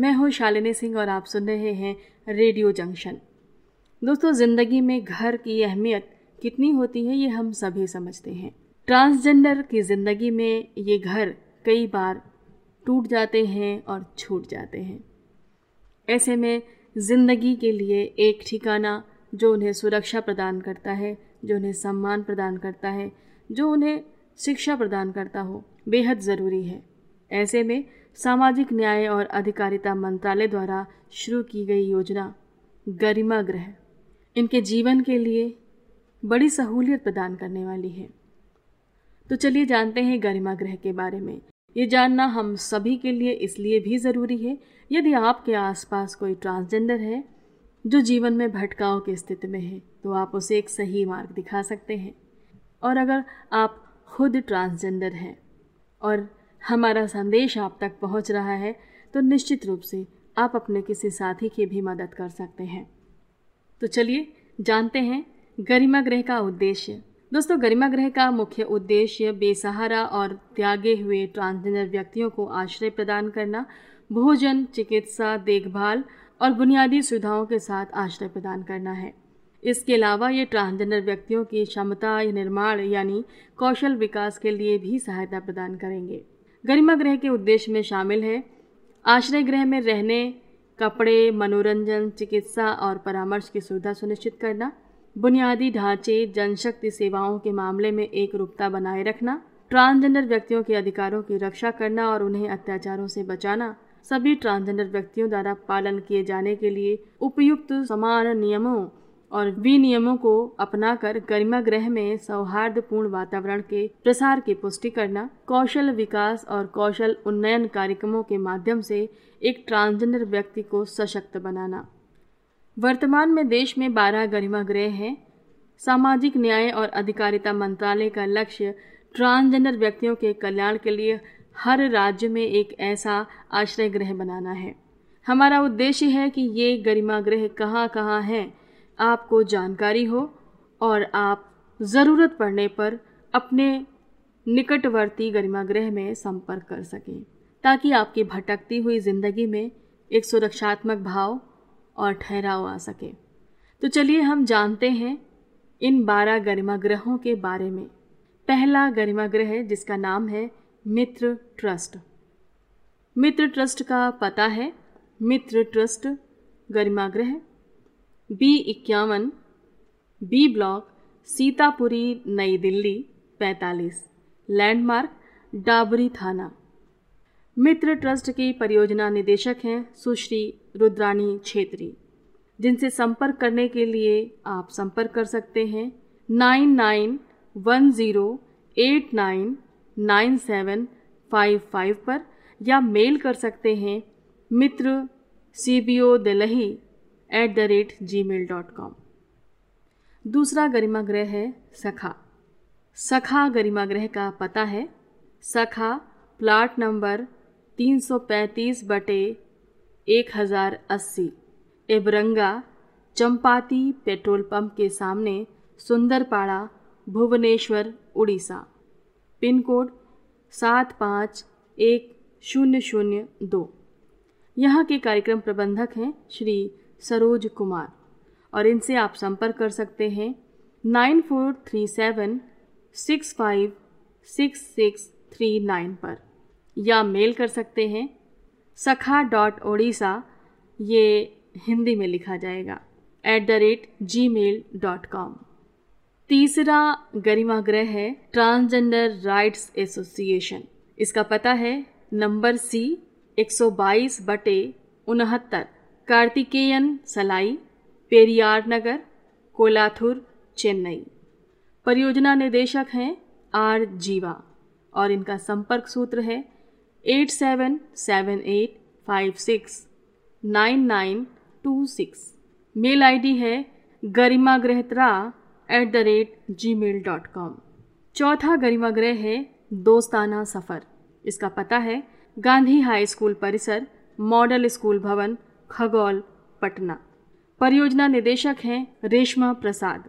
मैं हूँ शालिनी सिंह और आप सुन रहे हैं रेडियो जंक्शन। दोस्तों, ज़िंदगी में घर की अहमियत कितनी होती है, ये हम सभी समझते हैं। ट्रांसजेंडर की ज़िंदगी में ये घर कई बार टूट जाते हैं और छूट जाते हैं। ऐसे में ज़िंदगी के लिए एक ठिकाना जो उन्हें सुरक्षा प्रदान करता है, जो उन्हें सम्मान प्रदान करता है, जो उन्हें शिक्षा प्रदान करता हो, बेहद ज़रूरी है। ऐसे में सामाजिक न्याय और अधिकारिता मंत्रालय द्वारा शुरू की गई योजना गरिमा ग्रह। इनके जीवन के लिए बड़ी सहूलियत प्रदान करने वाली है। तो चलिए जानते हैं गरिमा ग्रह के बारे में। ये जानना हम सभी के लिए इसलिए भी ज़रूरी है, यदि आपके आसपास कोई ट्रांसजेंडर है, जो जीवन में भटकाव की स्थिति में है तो आप उसे एक सही मार्ग दिखा सकते हैं। और अगर आप खुद ट्रांसजेंडर हैं और हमारा संदेश आप तक पहुँच रहा है तो निश्चित रूप से आप अपने किसी साथी की भी मदद कर सकते हैं। तो चलिए, जानते हैं गरिमा ग्रह का उद्देश्य। दोस्तों, गरिमा ग्रह का मुख्य उद्देश्य बेसहारा और त्यागे हुए ट्रांसजेंडर व्यक्तियों को आश्रय प्रदान करना, भोजन, चिकित्सा, देखभाल और बुनियादी सुविधाओं के साथ आश्रय प्रदान करना है। इसके अलावा ये ट्रांसजेंडर व्यक्तियों की क्षमता, निर्माण यानी कौशल विकास के लिए भी सहायता प्रदान करेंगे। गरिमा गृह के उद्देश्य में शामिल है। आश्रय गृह में रहने, कपड़े, मनोरंजन, चिकित्सा और परामर्श की सुविधा सुनिश्चित करना, बुनियादी ढांचे, जनशक्ति सेवाओं के मामले में एक रूपता बनाए रखना, ट्रांसजेंडर व्यक्तियों के अधिकारों की रक्षा करना और उन्हें अत्याचारों से बचाना, सभी ट्रांसजेंडर व्यक्तियों द्वारा पालन किए जाने के लिए उपयुक्त समान नियमों और विनियमों को अपनाकर गरिमा ग्रह में सौहार्दपूर्ण वातावरण के प्रसार की पुष्टि करना, कौशल विकास और कौशल उन्नयन कार्यक्रमों के माध्यम से एक ट्रांसजेंडर व्यक्ति को सशक्त बनाना। वर्तमान में देश में 12 गरिमा गृह हैं। सामाजिक न्याय और अधिकारिता मंत्रालय का लक्ष्य ट्रांसजेंडर व्यक्तियों के कल्याण के लिए हर राज्य में एक ऐसा आश्रय गृह बनाना है। हमारा उद्देश्य है कि ये गरिमा गृह कहाँ कहाँ हैं आपको जानकारी हो और आप ज़रूरत पड़ने पर अपने निकटवर्ती गरिमागृह में संपर्क कर सकें, ताकि आपकी भटकती हुई ज़िंदगी में एक सुरक्षात्मक भाव और ठहराव आ सके। तो चलिए हम जानते हैं इन बारह गरिमागृहों के बारे में। पहला गरिमागृह जिसका नाम है मित्र ट्रस्ट। मित्र ट्रस्ट का पता है मित्र ट्रस्ट गरिमागृह। बी इक्यावन, बी ब्लॉक, सीतापुरी, नई दिल्ली 45 लैंडमार्क, डाबरी थाना। मित्र ट्रस्ट की परियोजना निदेशक हैं सुश्री रुद्रानी छेत्री, जिनसे संपर्क करने के लिए आप संपर्क कर सकते हैं nine nine one zero eight nine nine seven five five पर या मेल कर सकते हैं Mitra C B O Delhi at the rate G mail dot com दूसरा गरिमाग्रह है सखा। सखा गरिमाग्रह का पता है। सखा प्लाट नंबर 335 बटे एक हज़ार अस्सी। एबरंगा चंपाती पेट्रोल पंप के सामने सुंदरपाड़ा, भुवनेश्वर, उड़ीसा। पिन कोड सात पाँच एक शून्य शून्य दो। यहाँ के कार्यक्रम प्रबंधक हैं श्री सरोज कुमार। और इनसे आप संपर्क कर सकते हैं nine four three seven six five six six three nine पर। या मेल कर सकते हैं सखा डॉट ओडिशा, ये हिंदी में लिखा जाएगा at the rate G mail dot com तीसरा गरिमाग्रह है ट्रांसजेंडर राइट्स एसोसिएशन। इसका पता है नंबर सी 122 बटे उनहत्तर। कार्तिकेयन, सलाई, पेरियार नगर, कोलाथुर, चेन्नई। परियोजना निदेशक हैं आर जीवा और इनका संपर्क सूत्र है eight seven seven eight five six nine nine two six. Mail ID है Garima गृहत्रा at the rate G mail dot com. चौथा गरिमा गृह है दोस्ताना सफ़र। इसका पता है गांधी हाई स्कूल परिसर मॉडल स्कूल भवन खगोल, पटना। परियोजना निदेशक हैं रेशमा प्रसाद।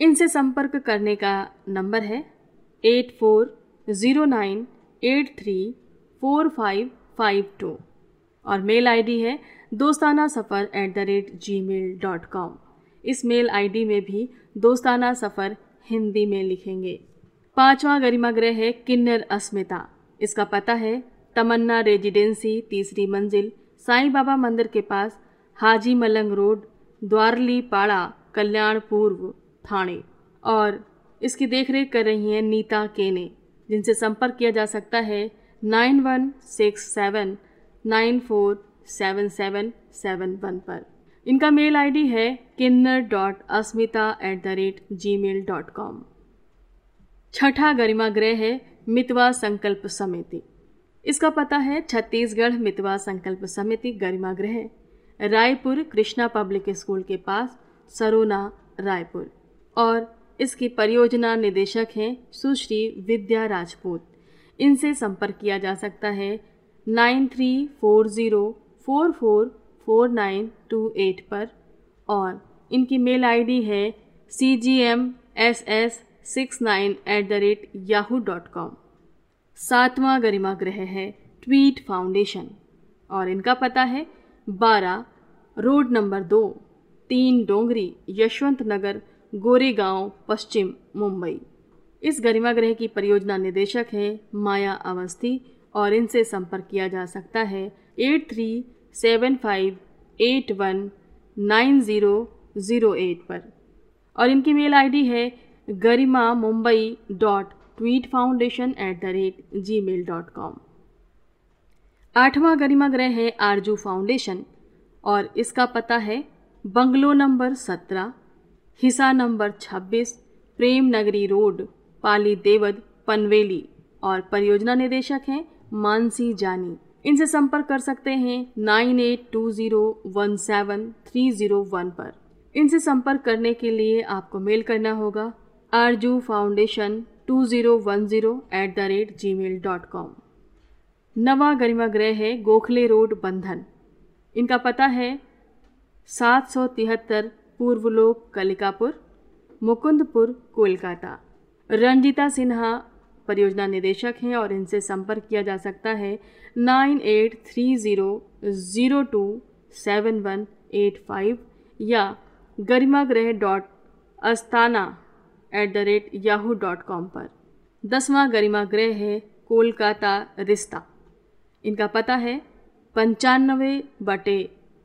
इनसे संपर्क करने का नंबर है eight four zero nine eight three four five five two और मेल आईडी है दोस्ताना सफ़र at the rate G mail dot com. इस मेल आईडी में भी दोस्ताना सफ़र हिंदी में लिखेंगे। पांचवा गरिमा ग्रह है किन्नर अस्मिता। इसका पता है तमन्ना रेजिडेंसी तीसरी मंजिल साईं बाबा मंदिर के पास हाजी मलंग रोड, द्वारली पाड़ा, कल्याण पूर्व थाने और इसकी देखरेख कर रही हैं नीता केने, जिनसे संपर्क किया जा सकता है nine one six seven nine four seven seven seven one पर। इनका मेल आईडी है Kinnar dot Asmita at the rate Gmail dot com. छठा गरिमा ग्रह है मितवा संकल्प समिति। इसका पता है छत्तीसगढ़ मितवा संकल्प समिति गरिमा ग्रह रायपुर कृष्णा पब्लिक स्कूल के पास, सरोना, रायपुर। और इसकी परियोजना निदेशक हैं सुश्री विद्या राजपूत। इनसे संपर्क किया जा सकता है nine three four zero four four four nine two eight पर और इनकी मेल आईडी है C G M S S six nine eight the rate Yahoo dot com. सातवां गरिमा ग्रह है ट्वीट फाउंडेशन और इनका पता है, बारह, रोड नंबर दो, तीन डोंगरी, यशवंत नगर, गोरेगांव, पश्चिम मुंबई। इस गरिमा ग्रह की परियोजना निदेशक हैं माया अवस्थी और इनसे संपर्क किया जा सकता है, eight three seven five eight one nine zero zero eight पर। और इनकी मेल आईडी है Garima Mumbai dot tweet foundation at the rate Gmail dot com आठवां गरिमा ग्रह है आरज़ू फाउंडेशन और इसका पता है बंगलो नंबर सत्रह हिस्सा नंबर 26 प्रेम नगरी रोड, पाली देवद, पनवेली और परियोजना निदेशक हैं मानसी जानी। इनसे संपर्क कर सकते हैं nine eight two zero one seven three zero one पर। इनसे संपर्क करने के लिए आपको मेल करना होगा Arzoo foundation two zero one zero at the rate Gmail dot com नवा गरिमा ग्रह है गोखले रोड, बंधन। इनका पता है सात सौ तिहत्तर पूर्वलोक कलिकापुर, मुकुंदपुर, कोलकाता। रंजिता सिन्हा परियोजना निदेशक हैं और इनसे संपर्क किया जा सकता है nine eight three zero zero two seven one eight five या Garima Greh dot Astana at the rate Yahoo dot com पर। दसवां गरिमा गृह है कोलकाता रिश्ता। इनका पता है पंचानवे बटे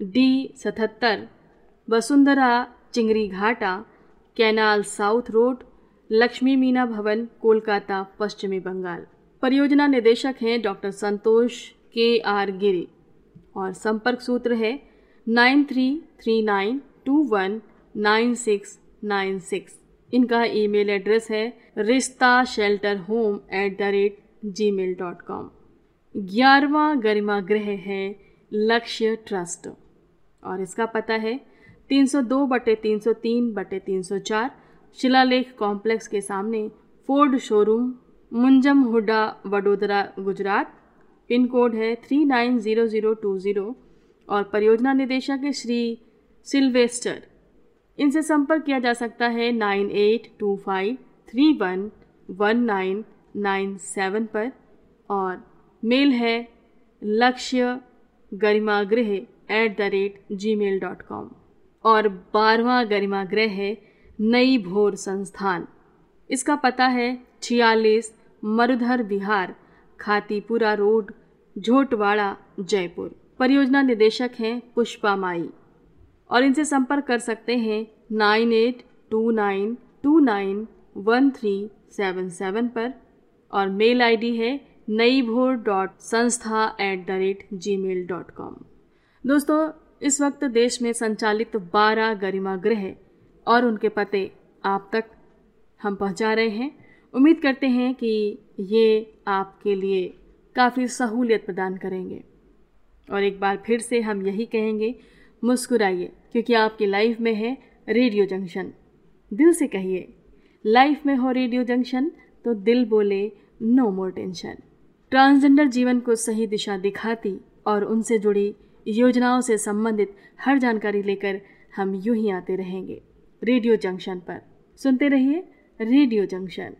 डी सतहत्तर Vasundhara Chingri Ghata canal south road, Lakshmi Meena Bhavan, Kolkata, पश्चिमी बंगाल। परियोजना निदेशक हैं डॉक्टर संतोष के आर गिरी। और संपर्क सूत्र है nine three three nine two one nine six nine six. इनका ईमेल एड्रेस है Rishta shelter home at the rate Gmail dot com ग्यारहवा गरिमा ग्रह है लक्ष्य ट्रस्ट। और इसका पता है 302 बटे 303 बटे 304 शिलालेख कॉम्प्लेक्स के सामने Ford showroom Mujmahuda Vadodara Gujarat pin code है three nine zero zero two zero. और परियोजना निदेशक है श्री सिल्वेस्टर। इनसे संपर्क किया जा सकता है nine eight two five three one one nine nine seven पर और मेल है Lakshya Garima Grih at the rate Gmail dot com और बारहवा गरिमा ग्रह है नई भोर संस्थान। इसका पता है छियालीस मरुधर बिहार खातीपुरा रोड, झोटवाड़ा, जयपुर। परियोजना निदेशक हैं पुष्पा माई। और इनसे संपर्क कर सकते हैं nine eight two nine two nine one three seven seven पर और मेल आईडी है Nai Bhor dot Sanstha at the rate Gmail dot com दोस्तों, इस वक्त देश में संचालित बारह गरिमा गृह और उनके पते आप तक हम पहुँचा रहे हैं। उम्मीद करते हैं कि ये आपके लिए काफ़ी सहूलियत प्रदान करेंगे। और एक बार फिर से हम यही कहेंगे मुस्कुराइए, क्योंकि आपकी लाइफ में है रेडियो जंक्शन। दिल से कहिए, लाइफ में हो रेडियो जंक्शन तो दिल बोले, नो मोर टेंशन। ट्रांसजेंडर जीवन को सही दिशा दिखाती और उनसे जुड़ी योजनाओं से संबंधित हर जानकारी लेकर हम यूँ ही आते रहेंगे रेडियो जंक्शन पर। सुनते रहिए रेडियो जंक्शन।